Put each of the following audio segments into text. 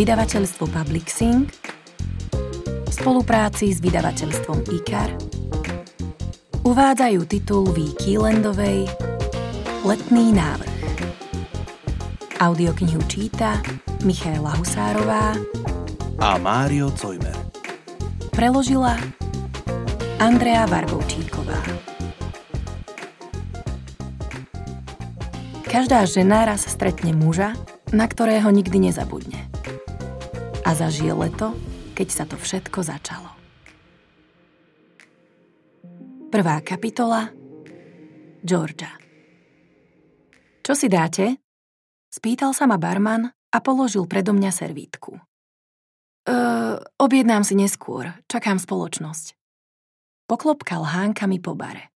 vydavateľstvo Publixing v spolupráci s vydavateľstvom IKAR uvádzajú titul V. Kielandovej Letný návrh. Audioknihu číta Michaela Husárová a Mário Cojmer. Preložila Andrea Vargovčíková. Každá žena raz stretne muža, na ktorého nikdy nezabudne. A zažije leto, keď sa to všetko začalo. Prvá kapitola Georgia Čo si dáte? Spýtal sa ma barman a položil predo mňa servítku. Uh, objednám si neskôr, čakám spoločnosť. Poklopkal hánkami po bare.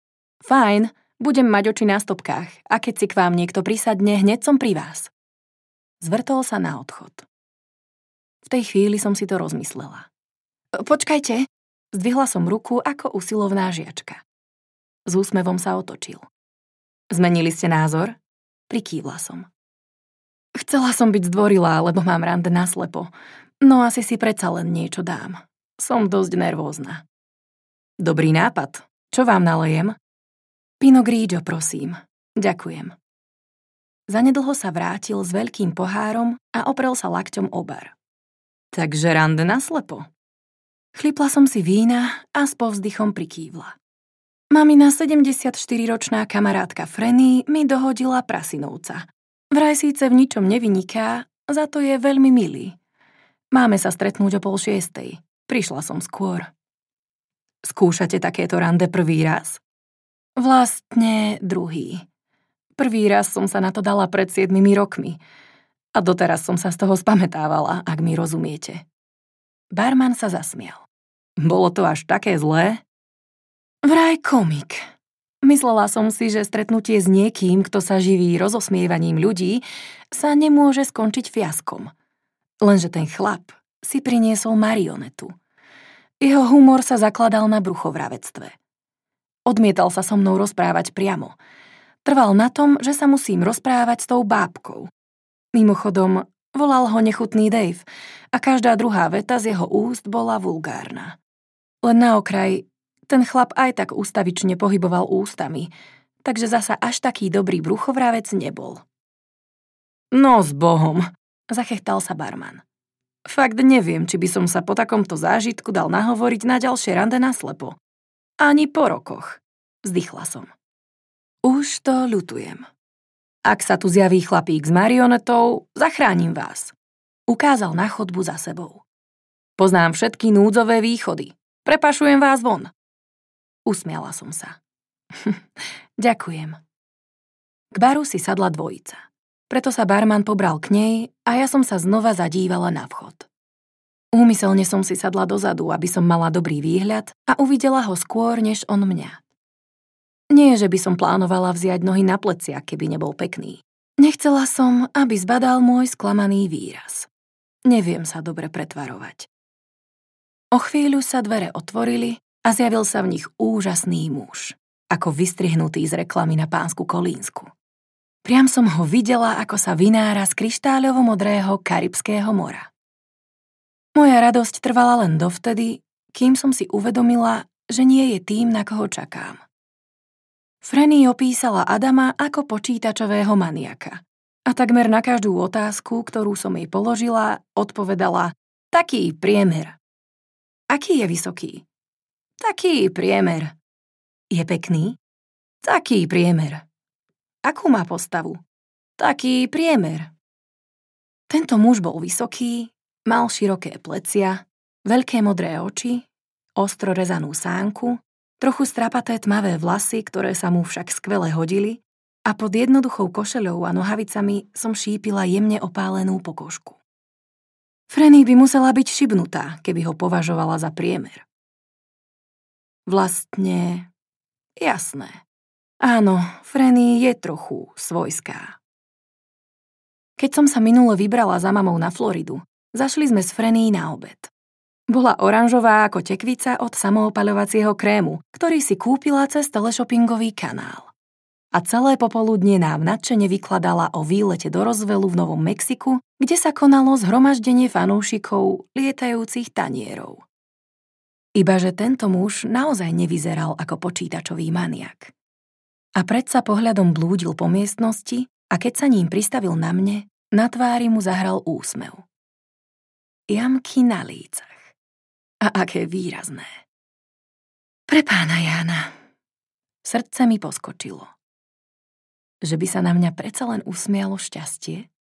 Fajn, budem mať oči na stopkách a keď si k vám niekto prisadne, hneď som pri vás. Zvrtol sa na odchod. V tej chvíli som si to rozmyslela. Počkajte, zdvihla som ruku ako usilovná žiačka. S úsmevom sa otočil. Zmenili ste názor? Prikývla som. Chcela som byť zdvorilá, lebo mám rande naslepo. No asi si predsa len niečo dám. Som dosť nervózna. Dobrý nápad. Čo vám nalejem? Pino Grigio, prosím. Ďakujem. Zanedlho sa vrátil s veľkým pohárom a oprel sa lakťom o bar. Takže rande naslepo. Chlipla som si vína a s povzdychom prikývla. Mamina 74-ročná kamarátka Frenny mi dohodila prasinovca. Vraj síce v ničom nevyniká, za to je veľmi milý. Máme sa stretnúť o pol šiestej. Prišla som skôr. Skúšate takéto rande prvý raz? Vlastne druhý. Prvý raz som sa na to dala pred 7 rokmi. A doteraz som sa z toho spametávala, ak mi rozumiete. Barman sa zasmial. Bolo to až také zlé? Vraj komik. Myslela som si, že stretnutie s niekým, kto sa živí rozosmievaním ľudí, sa nemôže skončiť fiaskom. Lenže ten chlap si priniesol marionetu – jeho humor sa zakladal na bruchovravectve. Odmietal sa so mnou rozprávať priamo. Trval na tom, že sa musím rozprávať s tou bábkou. Mimochodom, volal ho nechutný Dave a každá druhá veta z jeho úst bola vulgárna. Len na okraj, ten chlap aj tak ústavične pohyboval ústami, takže zasa až taký dobrý bruchovravec nebol. No s Bohom, zachechtal sa barman. Fakt neviem, či by som sa po takomto zážitku dal nahovoriť na ďalšie rande naslepo. Ani po rokoch. Zdychla som. Už to ľutujem. Ak sa tu zjaví chlapík s marionetou, zachránim vás. Ukázal na chodbu za sebou. Poznám všetky núdzové východy. Prepašujem vás von. Usmiala som sa. Ďakujem. K baru si sadla dvojica. Preto sa barman pobral k nej a ja som sa znova zadívala na vchod. Úmyselne som si sadla dozadu, aby som mala dobrý výhľad a uvidela ho skôr než on mňa. Nie, že by som plánovala vziať nohy na plecia, keby nebol pekný. Nechcela som, aby zbadal môj sklamaný výraz. Neviem sa dobre pretvarovať. O chvíľu sa dvere otvorili a zjavil sa v nich úžasný muž, ako vystrihnutý z reklamy na pánsku Kolínsku. Priam som ho videla, ako sa vynára z kryštáľovo-modrého Karibského mora. Moja radosť trvala len dovtedy, kým som si uvedomila, že nie je tým, na koho čakám. Frenny opísala Adama ako počítačového maniaka. A takmer na každú otázku, ktorú som jej položila, odpovedala taký priemer. Aký je vysoký? Taký priemer. Je pekný? Taký priemer. Akú má postavu? Taký priemer. Tento muž bol vysoký, mal široké plecia, veľké modré oči, ostro rezanú sánku, trochu strapaté tmavé vlasy, ktoré sa mu však skvele hodili a pod jednoduchou košeľou a nohavicami som šípila jemne opálenú pokožku. Frenny by musela byť šibnutá, keby ho považovala za priemer. Vlastne, jasné. Áno, Frenny je trochu svojská. Keď som sa minule vybrala za mamou na Floridu, zašli sme s Frenny na obed. Bola oranžová ako tekvica od samoopaľovacieho krému, ktorý si kúpila cez teleshoppingový kanál. a celé popoludnie nám nadšene vykladala o výlete do rozvelu v Novom Mexiku, kde sa konalo zhromaždenie fanúšikov lietajúcich tanierov. Ibaže tento muž naozaj nevyzeral ako počítačový maniak. A predsa pohľadom blúdil po miestnosti a keď sa ním pristavil na mne, na tvári mu zahral úsmev. Jamky na lícach. A aké výrazné. Pre pána Jána. Srdce mi poskočilo že by sa na mňa predsa len usmialo šťastie?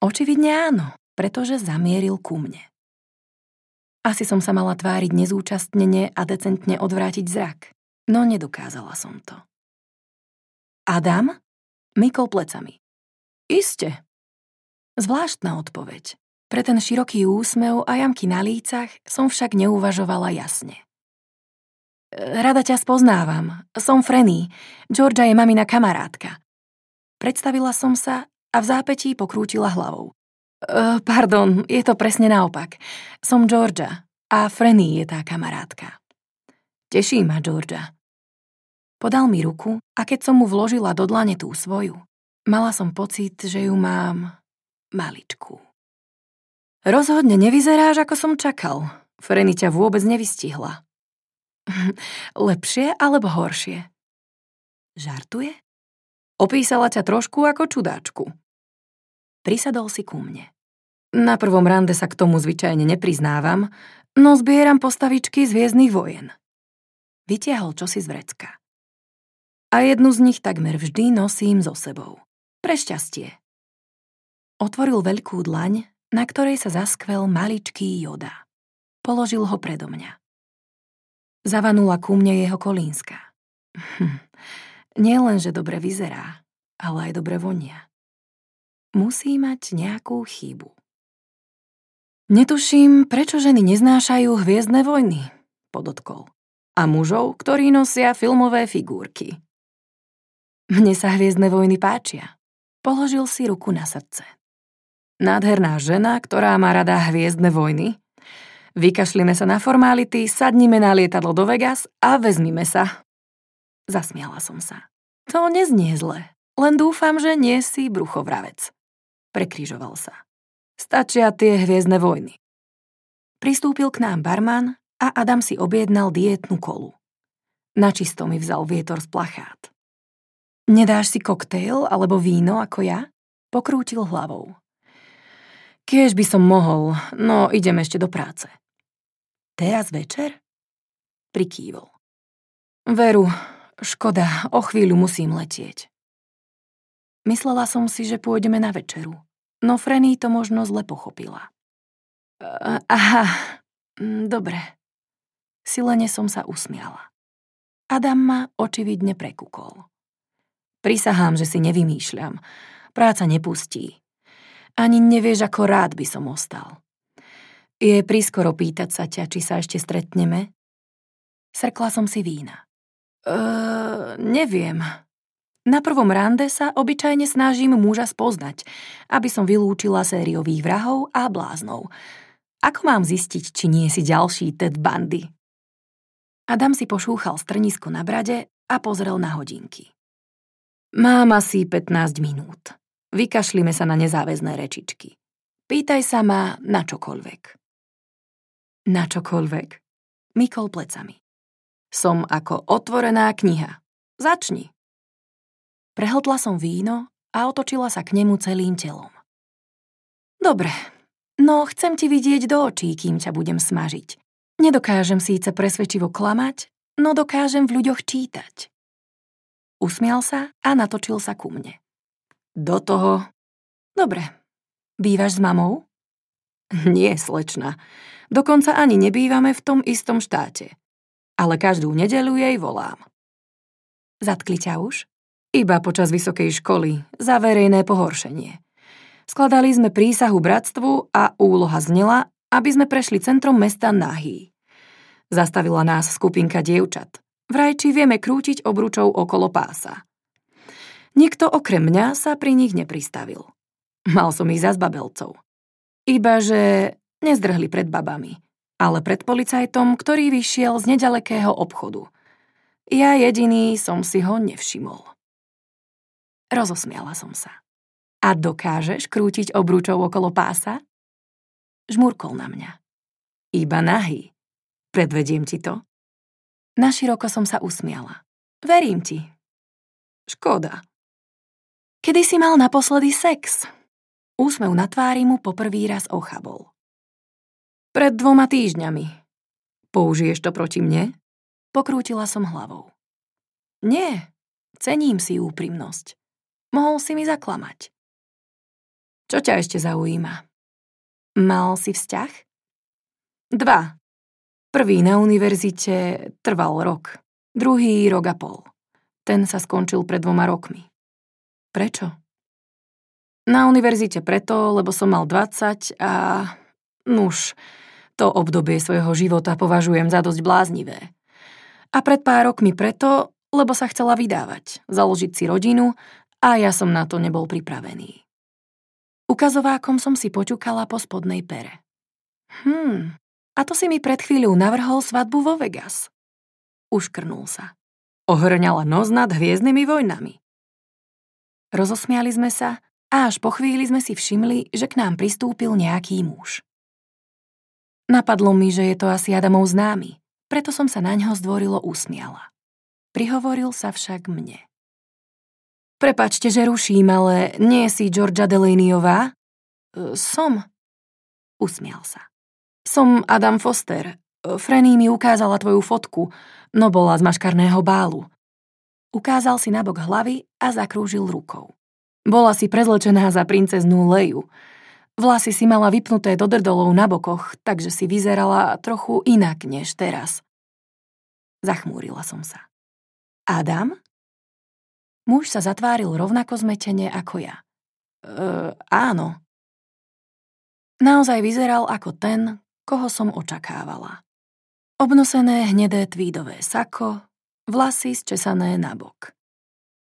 Očividne áno, pretože zamieril ku mne. Asi som sa mala tváriť nezúčastnene a decentne odvrátiť zrak, no nedokázala som to. Adam? Mykol plecami. Iste. Zvláštna odpoveď. Pre ten široký úsmev a jamky na lícach som však neuvažovala jasne. Rada ťa spoznávam. Som Frenny. Georgia je mamina kamarátka. Predstavila som sa a v zápetí pokrútila hlavou. Uh, pardon, je to presne naopak. Som Georgia a Frenny je tá kamarátka. Teší ma, Georgia. Podal mi ruku a keď som mu vložila do dlane tú svoju, mala som pocit, že ju mám maličkú. Rozhodne nevyzeráš, ako som čakal. Frenny ťa vôbec nevystihla. Lepšie alebo horšie? Žartuje? Opísala ťa trošku ako čudáčku. Prisadol si ku mne. Na prvom rande sa k tomu zvyčajne nepriznávam, no zbieram postavičky z hviezdnych vojen. Vytiahol čosi z vrecka. A jednu z nich takmer vždy nosím so sebou. Pre šťastie. Otvoril veľkú dlaň, na ktorej sa zaskvel maličký joda. Položil ho predo mňa. Zavanula ku mne jeho kolínska. Hm. Nie len, že dobre vyzerá, ale aj dobre vonia. Musí mať nejakú chybu. Netuším, prečo ženy neznášajú hviezdne vojny, podotkol. A mužov, ktorí nosia filmové figurky. Mne sa hviezdne vojny páčia. Položil si ruku na srdce. Nádherná žena, ktorá má rada hviezdne vojny, Vykašlime sa na formality, sadnime na lietadlo do Vegas a vezmime sa. Zasmiala som sa. To neznie zle, len dúfam, že nie si bruchovravec. Prekrižoval sa. Stačia tie hviezdne vojny. Pristúpil k nám barman a Adam si objednal dietnú kolu. Načisto mi vzal vietor z plachát. Nedáš si koktejl alebo víno ako ja? Pokrútil hlavou. Kiež by som mohol, no idem ešte do práce. Teraz večer? Prikývol. Veru, škoda, o chvíľu musím letieť. Myslela som si, že pôjdeme na večeru, no Frenny to možno zle pochopila. Aha, mm, dobre. Silene som sa usmiala. Adam ma očividne prekúkol. Prisahám, že si nevymýšľam. Práca nepustí. Ani nevieš, ako rád by som ostal. Je prískoro pýtať sa ťa, či sa ešte stretneme? Srkla som si vína. Ehm, neviem. Na prvom rande sa obyčajne snažím muža spoznať, aby som vylúčila sériových vrahov a bláznov. Ako mám zistiť, či nie si ďalší Ted Bundy? Adam si pošúchal strnisko na brade a pozrel na hodinky. Mám asi 15 minút. Vykašlime sa na nezáväzné rečičky. Pýtaj sa ma na čokoľvek. Na čokoľvek. Mykol plecami. Som ako otvorená kniha. Začni. Prehltla som víno a otočila sa k nemu celým telom. Dobre, no chcem ti vidieť do očí, kým ťa budem smažiť. Nedokážem síce presvedčivo klamať, no dokážem v ľuďoch čítať. Usmial sa a natočil sa ku mne. Do toho... Dobre. Bývaš s mamou? Nie, slečna. Dokonca ani nebývame v tom istom štáte. Ale každú nedelu jej volám. Zatkli ťa už? Iba počas vysokej školy, za verejné pohoršenie. Skladali sme prísahu bratstvu a úloha znela, aby sme prešli centrom mesta nahý. Zastavila nás skupinka dievčat. Vraj, vieme krútiť obručov okolo pása. Nikto okrem mňa sa pri nich nepristavil. Mal som ich za zbabelcov. Iba, že Nezdrhli pred babami, ale pred policajtom, ktorý vyšiel z nedalekého obchodu. Ja jediný som si ho nevšimol. Rozosmiala som sa. A dokážeš krútiť obrúčov okolo pása? Žmurkol na mňa. Iba nahý. Predvediem ti to. Naširoko som sa usmiala. Verím ti. Škoda. Kedy si mal naposledy sex? Úsmev na tvári mu poprvý raz ochabol. Pred dvoma týždňami. Použiješ to proti mne? Pokrútila som hlavou. Nie, cením si úprimnosť. Mohol si mi zaklamať. Čo ťa ešte zaujíma? Mal si vzťah? Dva. Prvý na univerzite trval rok, druhý rok a pol. Ten sa skončil pred dvoma rokmi. Prečo? Na univerzite preto, lebo som mal 20 a... Nuž, to obdobie svojho života považujem za dosť bláznivé. A pred pár rokmi preto, lebo sa chcela vydávať, založiť si rodinu a ja som na to nebol pripravený. Ukazovákom som si počukala po spodnej pere. Hmm, a to si mi pred chvíľou navrhol svadbu vo Vegas. Uškrnul sa. Ohrňala nos nad hviezdnymi vojnami. Rozosmiali sme sa a až po chvíli sme si všimli, že k nám pristúpil nejaký muž. Napadlo mi, že je to asi Adamov známy, preto som sa na ňo zdvorilo usmiala. Prihovoril sa však mne. Prepačte, že ruším, ale nie si Georgia Delaneyová? E, som. Usmial sa. Som Adam Foster. Freny mi ukázala tvoju fotku, no bola z maškarného bálu. Ukázal si nabok hlavy a zakrúžil rukou. Bola si prezlečená za princeznú Leju. Vlasy si mala vypnuté do drdolov na bokoch, takže si vyzerala trochu inak než teraz. Zachmúrila som sa. Adam? Muž sa zatváril rovnako zmetene ako ja. E, áno. Naozaj vyzeral ako ten, koho som očakávala. Obnosené hnedé tvídové sako, vlasy zčesané na bok.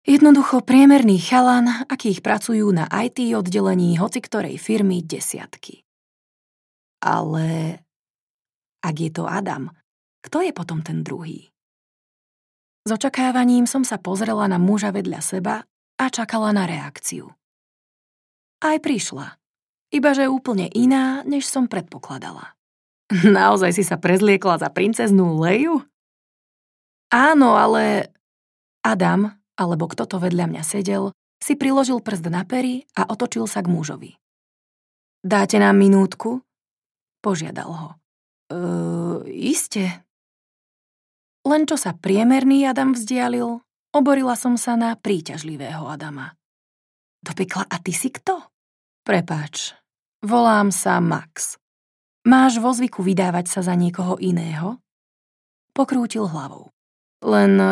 Jednoducho priemerný chalan, akých pracujú na IT oddelení hoci ktorej firmy desiatky. Ale ak je to Adam, kto je potom ten druhý? S očakávaním som sa pozrela na muža vedľa seba a čakala na reakciu. Aj prišla, ibaže úplne iná, než som predpokladala. Naozaj si sa prezliekla za princeznú Leju? Áno, ale Adam, alebo kto to vedľa mňa sedel, si priložil prst na pery a otočil sa k mužovi. Dáte nám minútku? Požiadal ho. Ehm, iste, len čo sa priemerný Adam vzdialil, oborila som sa na príťažlivého Adama. Dopekla, a ty si kto? Prepáč, volám sa Max. Máš vo zvyku vydávať sa za niekoho iného? Pokrútil hlavou. Len e,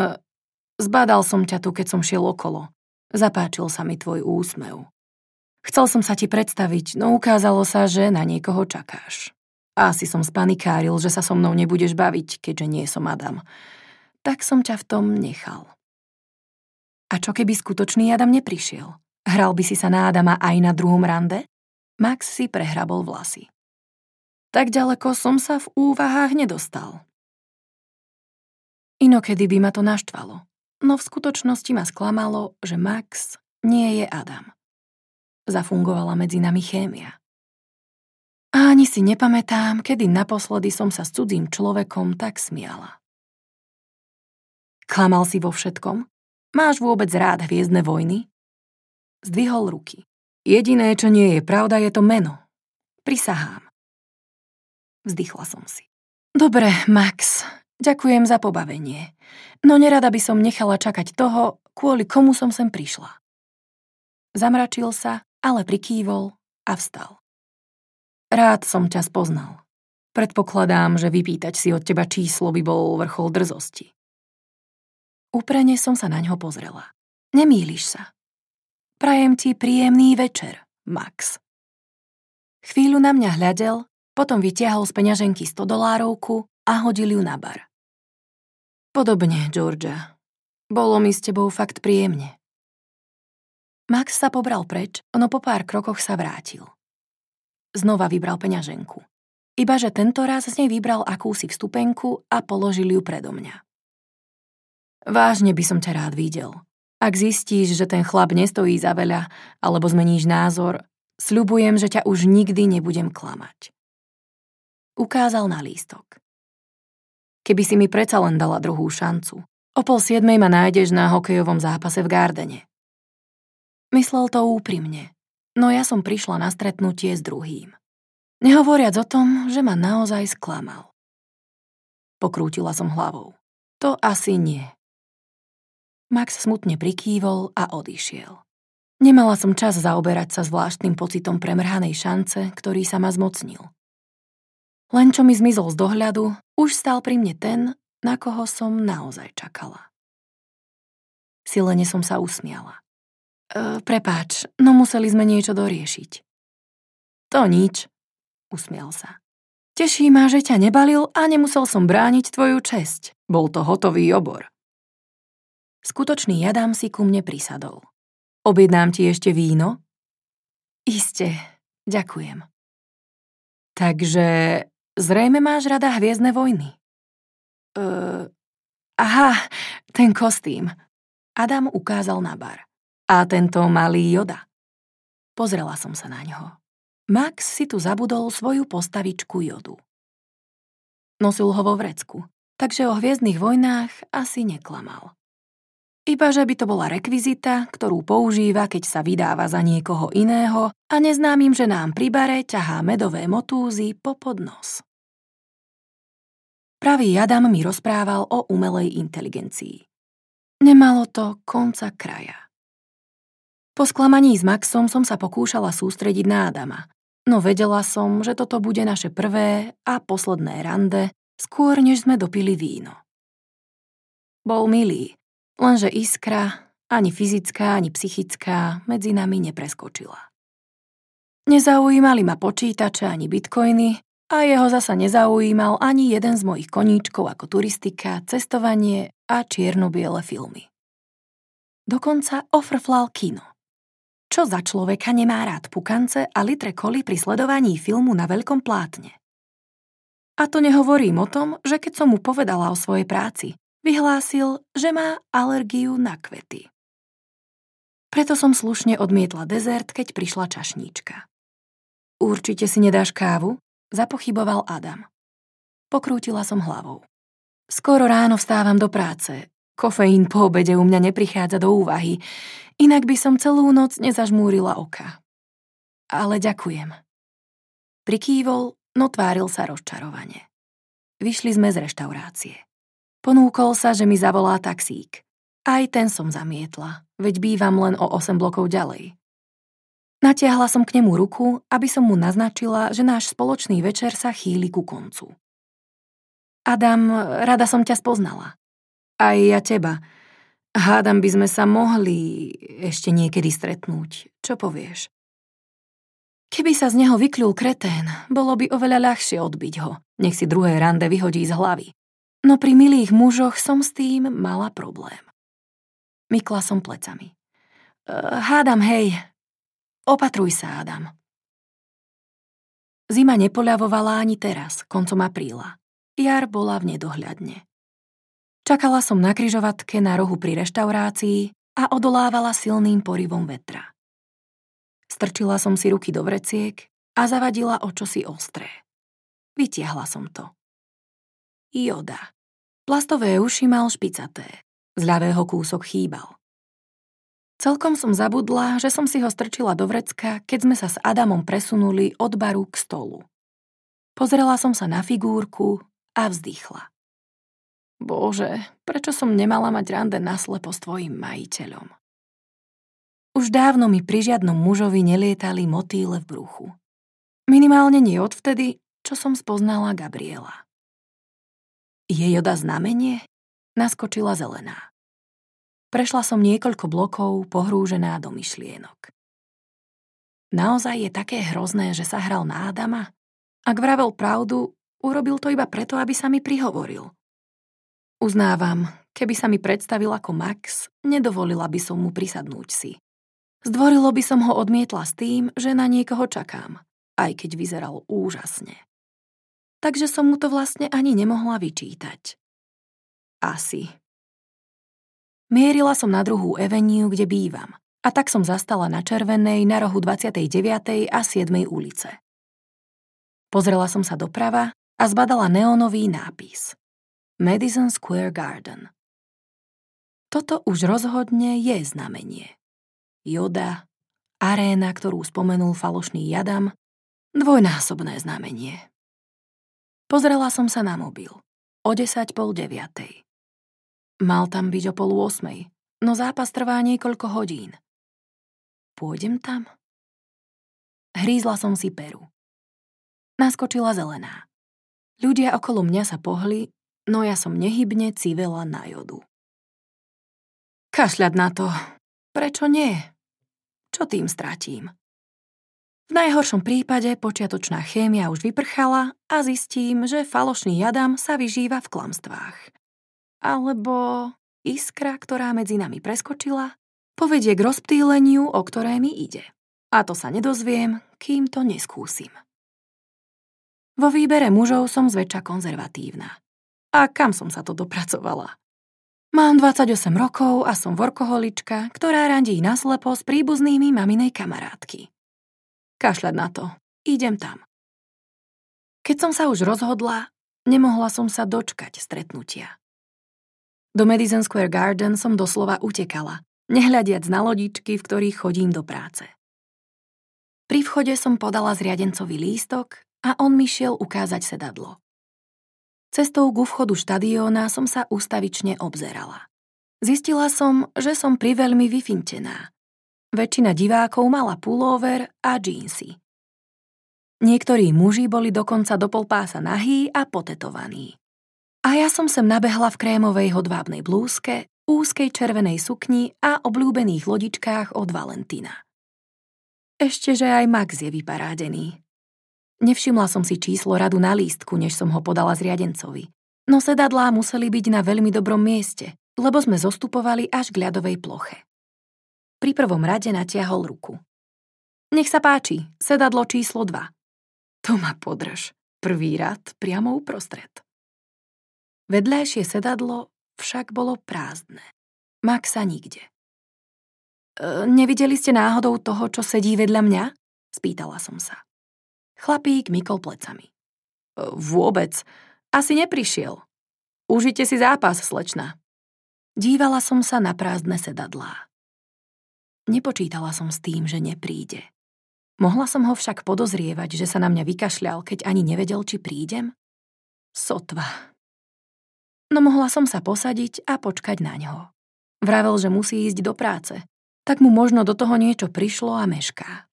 zbadal som ťa tu, keď som šiel okolo. Zapáčil sa mi tvoj úsmev. Chcel som sa ti predstaviť, no ukázalo sa, že na niekoho čakáš. Asi som spanikáril, že sa so mnou nebudeš baviť, keďže nie som Adam. Tak som ťa v tom nechal. A čo keby skutočný Adam neprišiel? Hral by si sa na Adama aj na druhom rande? Max si prehrabol vlasy. Tak ďaleko som sa v úvahách nedostal. Inokedy by ma to naštvalo, no v skutočnosti ma sklamalo, že Max nie je Adam. Zafungovala medzi nami chémia. A ani si nepamätám, kedy naposledy som sa s cudzím človekom tak smiala. Klamal si vo všetkom? Máš vôbec rád hviezdne vojny? Zdvihol ruky. Jediné, čo nie je pravda, je to meno. Prisahám. Vzdychla som si. Dobre, Max, ďakujem za pobavenie. No nerada by som nechala čakať toho, kvôli komu som sem prišla. Zamračil sa, ale prikývol a vstal. Rád som ťa spoznal. Predpokladám, že vypýtať si od teba číslo by bol vrchol drzosti. Úprene som sa na ňo pozrela. Nemýliš sa. Prajem ti príjemný večer, Max. Chvíľu na mňa hľadel, potom vytiahol z peňaženky 100 dolárovku a hodil ju na bar. Podobne, Georgia. Bolo mi s tebou fakt príjemne. Max sa pobral preč, no po pár krokoch sa vrátil. Znova vybral peňaženku. Ibaže tento raz z nej vybral akúsi vstupenku a položil ju predo mňa. Vážne by som ťa rád videl. Ak zistíš, že ten chlap nestojí za veľa, alebo zmeníš názor, sľubujem, že ťa už nikdy nebudem klamať. Ukázal na lístok. Keby si mi predsa len dala druhú šancu. O pol siedmej ma nájdeš na hokejovom zápase v Gardene. Myslel to úprimne, no ja som prišla na stretnutie s druhým. Nehovoriac o tom, že ma naozaj sklamal. Pokrútila som hlavou. To asi nie. Max smutne prikývol a odišiel. Nemala som čas zaoberať sa zvláštnym pocitom premrhanej šance, ktorý sa ma zmocnil. Len čo mi zmizol z dohľadu, už stal pri mne ten, na koho som naozaj čakala. Silene som sa usmiala. E, prepáč, no museli sme niečo doriešiť. To nič, usmial sa. Teší ma, že ťa nebalil a nemusel som brániť tvoju česť. Bol to hotový obor. Skutočný jadám si ku mne prisadol. Objednám ti ešte víno? Iste, ďakujem. Takže zrejme máš rada Hviezdne vojny. Uh, aha, ten kostým. Adam ukázal na bar. A tento malý Joda. Pozrela som sa na ňo. Max si tu zabudol svoju postavičku Jodu. Nosil ho vo vrecku, takže o hviezdnych vojnách asi neklamal. Iba, že by to bola rekvizita, ktorú používa, keď sa vydáva za niekoho iného a neznámym ženám pri bare ťahá medové motúzy po podnos. Pravý Adam mi rozprával o umelej inteligencii. Nemalo to konca kraja. Po sklamaní s Maxom som sa pokúšala sústrediť na Adama, no vedela som, že toto bude naše prvé a posledné rande, skôr než sme dopili víno. Bol milý, Lenže iskra, ani fyzická, ani psychická, medzi nami nepreskočila. Nezaujímali ma počítače ani bitcoiny a jeho zasa nezaujímal ani jeden z mojich koníčkov ako turistika, cestovanie a čierno-biele filmy. Dokonca ofrflal kino. Čo za človeka nemá rád pukance a litre koli pri sledovaní filmu na veľkom plátne? A to nehovorím o tom, že keď som mu povedala o svojej práci, vyhlásil, že má alergiu na kvety. Preto som slušne odmietla dezert, keď prišla čašníčka. Určite si nedáš kávu? Zapochyboval Adam. Pokrútila som hlavou. Skoro ráno vstávam do práce. Kofeín po obede u mňa neprichádza do úvahy, inak by som celú noc nezažmúrila oka. Ale ďakujem. Prikývol, no tváril sa rozčarovane. Vyšli sme z reštaurácie. Ponúkol sa, že mi zavolá taxík. Aj ten som zamietla, veď bývam len o 8 blokov ďalej. Natiahla som k nemu ruku, aby som mu naznačila, že náš spoločný večer sa chýli ku koncu. Adam, rada som ťa spoznala. Aj ja teba. Hádam by sme sa mohli ešte niekedy stretnúť. Čo povieš? Keby sa z neho vykľul kretén, bolo by oveľa ľahšie odbiť ho. Nech si druhé rande vyhodí z hlavy. No pri milých mužoch som s tým mala problém. Mykla som plecami. Uh, hádam, hej. Opatruj sa, Adam. Zima nepoľavovala ani teraz, koncom apríla. Jar bola v nedohľadne. Čakala som na kryžovatke na rohu pri reštaurácii a odolávala silným porivom vetra. Strčila som si ruky do vreciek a zavadila o čosi ostré. Vytiahla som to. Joda. Plastové uši mal špicaté. Z ľavého kúsok chýbal. Celkom som zabudla, že som si ho strčila do vrecka, keď sme sa s Adamom presunuli od baru k stolu. Pozrela som sa na figúrku a vzdychla. Bože, prečo som nemala mať rande naslepo s tvojim majiteľom? Už dávno mi pri žiadnom mužovi nelietali motýle v bruchu. Minimálne nie odvtedy, čo som spoznala Gabriela. Je joda znamenie? Naskočila zelená. Prešla som niekoľko blokov, pohrúžená do myšlienok. Naozaj je také hrozné, že sa hral na Adama? Ak vravel pravdu, urobil to iba preto, aby sa mi prihovoril. Uznávam, keby sa mi predstavil ako Max, nedovolila by som mu prisadnúť si. Zdvorilo by som ho odmietla s tým, že na niekoho čakám, aj keď vyzeral úžasne takže som mu to vlastne ani nemohla vyčítať. Asi. Mierila som na druhú Eveniu, kde bývam, a tak som zastala na Červenej na rohu 29. a 7. ulice. Pozrela som sa doprava a zbadala neonový nápis. Madison Square Garden. Toto už rozhodne je znamenie. Joda, aréna, ktorú spomenul falošný jadam, dvojnásobné znamenie. Pozrela som sa na mobil. O 10 pol deviatej. Mal tam byť o pol 8, no zápas trvá niekoľko hodín. Pôjdem tam? Hrízla som si peru. Naskočila zelená. Ľudia okolo mňa sa pohli, no ja som nehybne civela na jodu. Kašľať na to. Prečo nie? Čo tým stratím? V najhoršom prípade počiatočná chémia už vyprchala a zistím, že falošný jadam sa vyžíva v klamstvách. Alebo iskra, ktorá medzi nami preskočila, povedie k rozptýleniu, o ktoré mi ide. A to sa nedozviem, kým to neskúsim. Vo výbere mužov som zväčša konzervatívna. A kam som sa to dopracovala? Mám 28 rokov a som workoholička, ktorá randí naslepo s príbuznými maminej kamarátky. Kašľať na to. Idem tam. Keď som sa už rozhodla, nemohla som sa dočkať stretnutia. Do Madison Square Garden som doslova utekala, nehľadiac na lodičky, v ktorých chodím do práce. Pri vchode som podala zriadencový lístok a on mi šiel ukázať sedadlo. Cestou ku vchodu štadióna som sa ústavične obzerala. Zistila som, že som priveľmi vyfintená. Väčšina divákov mala pulóver a džínsy. Niektorí muži boli dokonca do polpása nahý a potetovaní. A ja som sem nabehla v krémovej hodvábnej blúzke, úzkej červenej sukni a obľúbených lodičkách od Valentína. Ešte, že aj Max je vyparádený. Nevšimla som si číslo radu na lístku, než som ho podala zriadencovi. No sedadlá museli byť na veľmi dobrom mieste, lebo sme zostupovali až k ľadovej ploche. Pri prvom rade natiahol ruku. Nech sa páči, sedadlo číslo 2. To ma podrž. Prvý rad priamo uprostred. Vedľajšie sedadlo však bolo prázdne. Maxa nikde. E, nevideli ste náhodou toho, čo sedí vedľa mňa? Spýtala som sa. Chlapík mykol plecami. E, vôbec. Asi neprišiel. Užite si zápas, slečna. Dívala som sa na prázdne sedadlá. Nepočítala som s tým, že nepríde. Mohla som ho však podozrievať, že sa na mňa vykašľal, keď ani nevedel, či prídem? Sotva, no mohla som sa posadiť a počkať na ňo. Vravel, že musí ísť do práce, tak mu možno do toho niečo prišlo a mešká.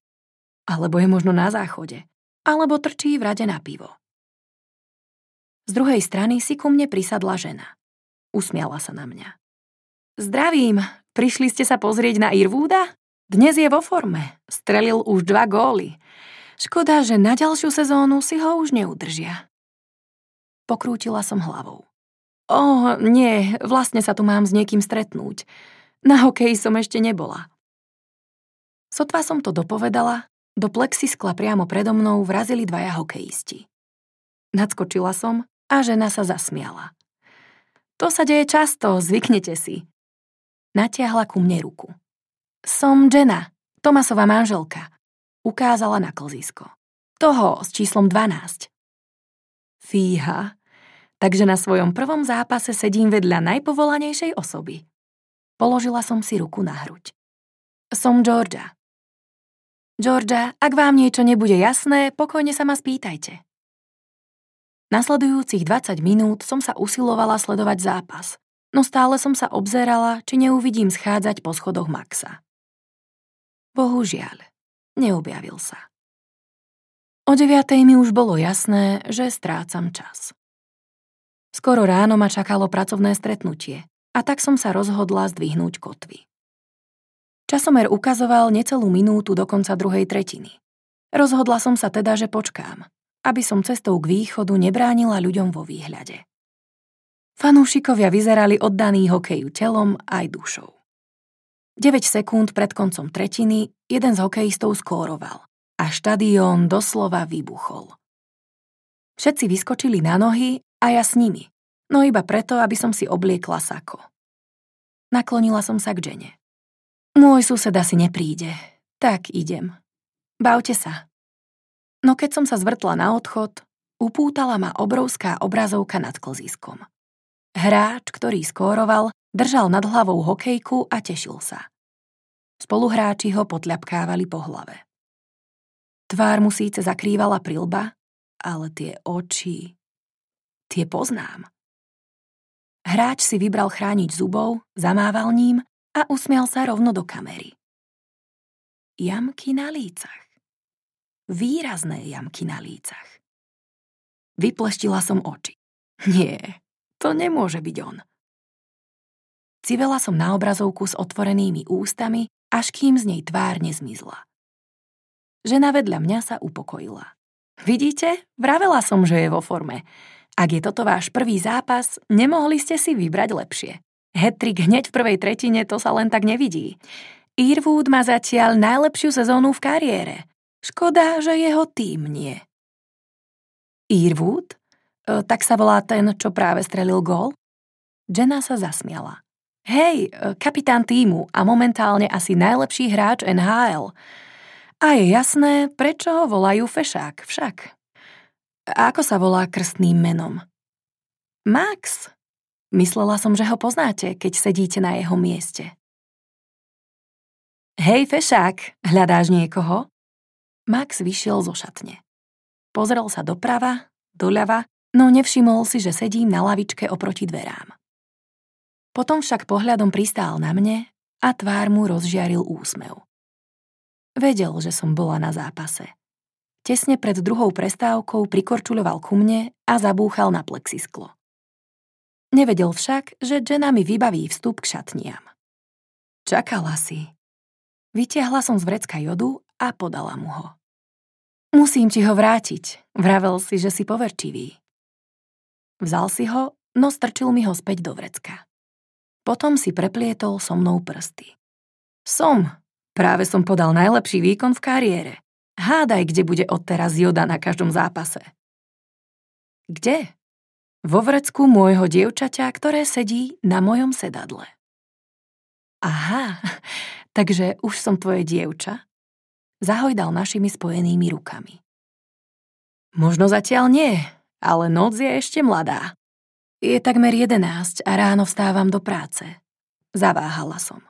Alebo je možno na záchode, alebo trčí v rade na pivo. Z druhej strany si ku mne prisadla žena. Usmiala sa na mňa. Zdravím, prišli ste sa pozrieť na Irvúda? Dnes je vo forme, strelil už dva góly. Škoda, že na ďalšiu sezónu si ho už neudržia. Pokrútila som hlavou. O, nie, vlastne sa tu mám s niekým stretnúť. Na hokeji som ešte nebola. Sotva som to dopovedala, do plexiskla priamo predo mnou vrazili dvaja hokejisti. Nadskočila som a žena sa zasmiala. To sa deje často, zvyknete si. Natiahla ku mne ruku. Som Jenna, Tomasová manželka. Ukázala na klzisko. Toho s číslom 12. Fíha, takže na svojom prvom zápase sedím vedľa najpovolanejšej osoby. Položila som si ruku na hruď. Som Georgia. Georgia, ak vám niečo nebude jasné, pokojne sa ma spýtajte. Nasledujúcich 20 minút som sa usilovala sledovať zápas, no stále som sa obzerala, či neuvidím schádzať po schodoch Maxa. Bohužiaľ, neobjavil sa. O deviatej mi už bolo jasné, že strácam čas. Skoro ráno ma čakalo pracovné stretnutie a tak som sa rozhodla zdvihnúť kotvy. Časomer ukazoval necelú minútu do konca druhej tretiny. Rozhodla som sa teda, že počkám, aby som cestou k východu nebránila ľuďom vo výhľade. Fanúšikovia vyzerali oddaný hokeju telom aj dušou. 9 sekúnd pred koncom tretiny jeden z hokejistov skóroval a štadión doslova vybuchol. Všetci vyskočili na nohy a ja s nimi, no iba preto, aby som si obliekla sako. Naklonila som sa k Jene. Môj sused asi nepríde. Tak idem. Bavte sa. No keď som sa zvrtla na odchod, upútala ma obrovská obrazovka nad klziskom. Hráč, ktorý skóroval, držal nad hlavou hokejku a tešil sa. Spoluhráči ho potľapkávali po hlave. Tvár mu síce zakrývala prilba, ale tie oči... Tie poznám. Hráč si vybral chrániť zubov, zamával ním a usmial sa rovno do kamery. Jamky na lícach. Výrazné jamky na lícach. Vypleštila som oči. Nie, to nemôže byť on. Civela som na obrazovku s otvorenými ústami, až kým z nej tvár nezmizla. Žena vedľa mňa sa upokojila. Vidíte, vravela som, že je vo forme. Ak je toto váš prvý zápas, nemohli ste si vybrať lepšie. Hetrik hneď v prvej tretine to sa len tak nevidí. Irwood má zatiaľ najlepšiu sezónu v kariére. Škoda, že jeho tým nie. Irwood? E, tak sa volá ten, čo práve strelil gól? Jenna sa zasmiala. Hej, e, kapitán týmu a momentálne asi najlepší hráč NHL. A je jasné, prečo ho volajú Fešák však. Ako sa volá krstným menom? Max, Myslela som, že ho poznáte, keď sedíte na jeho mieste. Hej, fešák, hľadáš niekoho? Max vyšiel zo šatne. Pozrel sa doprava, doľava, no nevšimol si, že sedím na lavičke oproti dverám. Potom však pohľadom pristál na mne a tvár mu rozžiaril úsmev. Vedel, že som bola na zápase. Tesne pred druhou prestávkou prikorčuľoval ku mne a zabúchal na plexisklo. Nevedel však, že Jenna mi vybaví vstup k šatniam. Čakala si. Vytiahla som z vrecka jodu a podala mu ho. Musím ti ho vrátiť, vravel si, že si poverčivý. Vzal si ho, no strčil mi ho späť do vrecka. Potom si preplietol so mnou prsty. Som. Práve som podal najlepší výkon v kariére. Hádaj, kde bude odteraz joda na každom zápase. Kde? vo vrecku môjho dievčaťa, ktoré sedí na mojom sedadle. Aha, takže už som tvoje dievča? Zahojdal našimi spojenými rukami. Možno zatiaľ nie, ale noc je ešte mladá. Je takmer jedenásť a ráno vstávam do práce. Zaváhala som.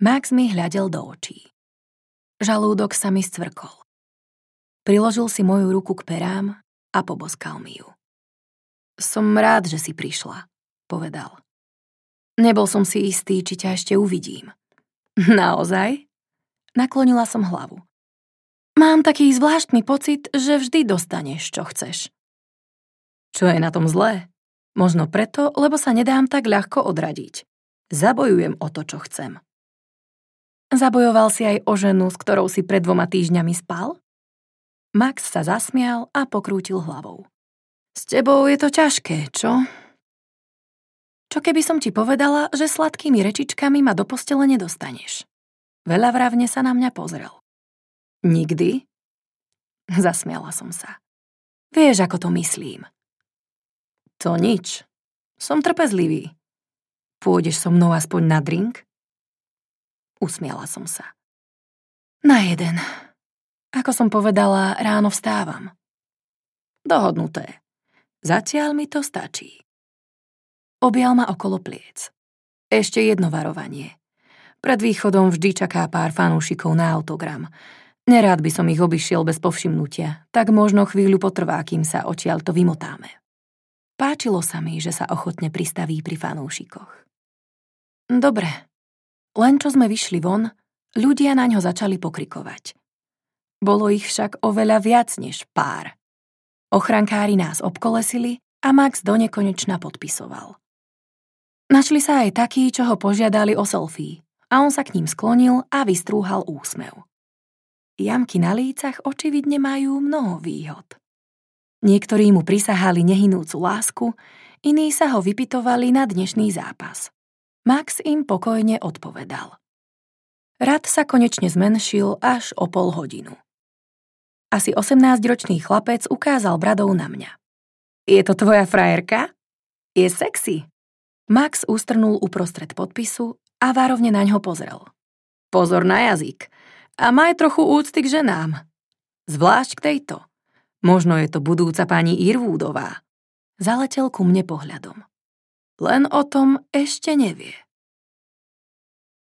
Max mi hľadel do očí. Žalúdok sa mi stvrkol. Priložil si moju ruku k perám a poboskal mi ju. Som rád, že si prišla, povedal. Nebol som si istý, či ťa ešte uvidím. Naozaj? Naklonila som hlavu. Mám taký zvláštny pocit, že vždy dostaneš, čo chceš. Čo je na tom zlé? Možno preto, lebo sa nedám tak ľahko odradiť. Zabojujem o to, čo chcem. Zabojoval si aj o ženu, s ktorou si pred dvoma týždňami spal? Max sa zasmial a pokrútil hlavou. S tebou je to ťažké, čo? Čo keby som ti povedala, že sladkými rečičkami ma do postele nedostaneš? Veľa vravne sa na mňa pozrel. Nikdy? Zasmiala som sa. Vieš, ako to myslím. To nič. Som trpezlivý. Pôjdeš so mnou aspoň na drink? Usmiala som sa. Na jeden. Ako som povedala, ráno vstávam. Dohodnuté. Zatiaľ mi to stačí. Objal ma okolo pliec. Ešte jedno varovanie. Pred východom vždy čaká pár fanúšikov na autogram. Nerád by som ich obišiel bez povšimnutia, tak možno chvíľu potrvá, kým sa odtiaľ to vymotáme. Páčilo sa mi, že sa ochotne pristaví pri fanúšikoch. Dobre. Len čo sme vyšli von, ľudia na ňo začali pokrikovať. Bolo ich však oveľa viac než pár. Ochrankári nás obkolesili a Max do nekonečna podpisoval. Našli sa aj takí, čo ho požiadali o selfie a on sa k ním sklonil a vystrúhal úsmev. Jamky na lícach očividne majú mnoho výhod. Niektorí mu prisahali nehynúcu lásku, iní sa ho vypitovali na dnešný zápas. Max im pokojne odpovedal. Rad sa konečne zmenšil až o pol hodinu. Asi 18-ročný chlapec ukázal bradou na mňa. Je to tvoja frajerka? Je sexy. Max ustrnul uprostred podpisu a várovne na ňo pozrel. Pozor na jazyk. A maj trochu úcty k ženám. Zvlášť k tejto. Možno je to budúca pani Irvúdová. Zaletel ku mne pohľadom. Len o tom ešte nevie.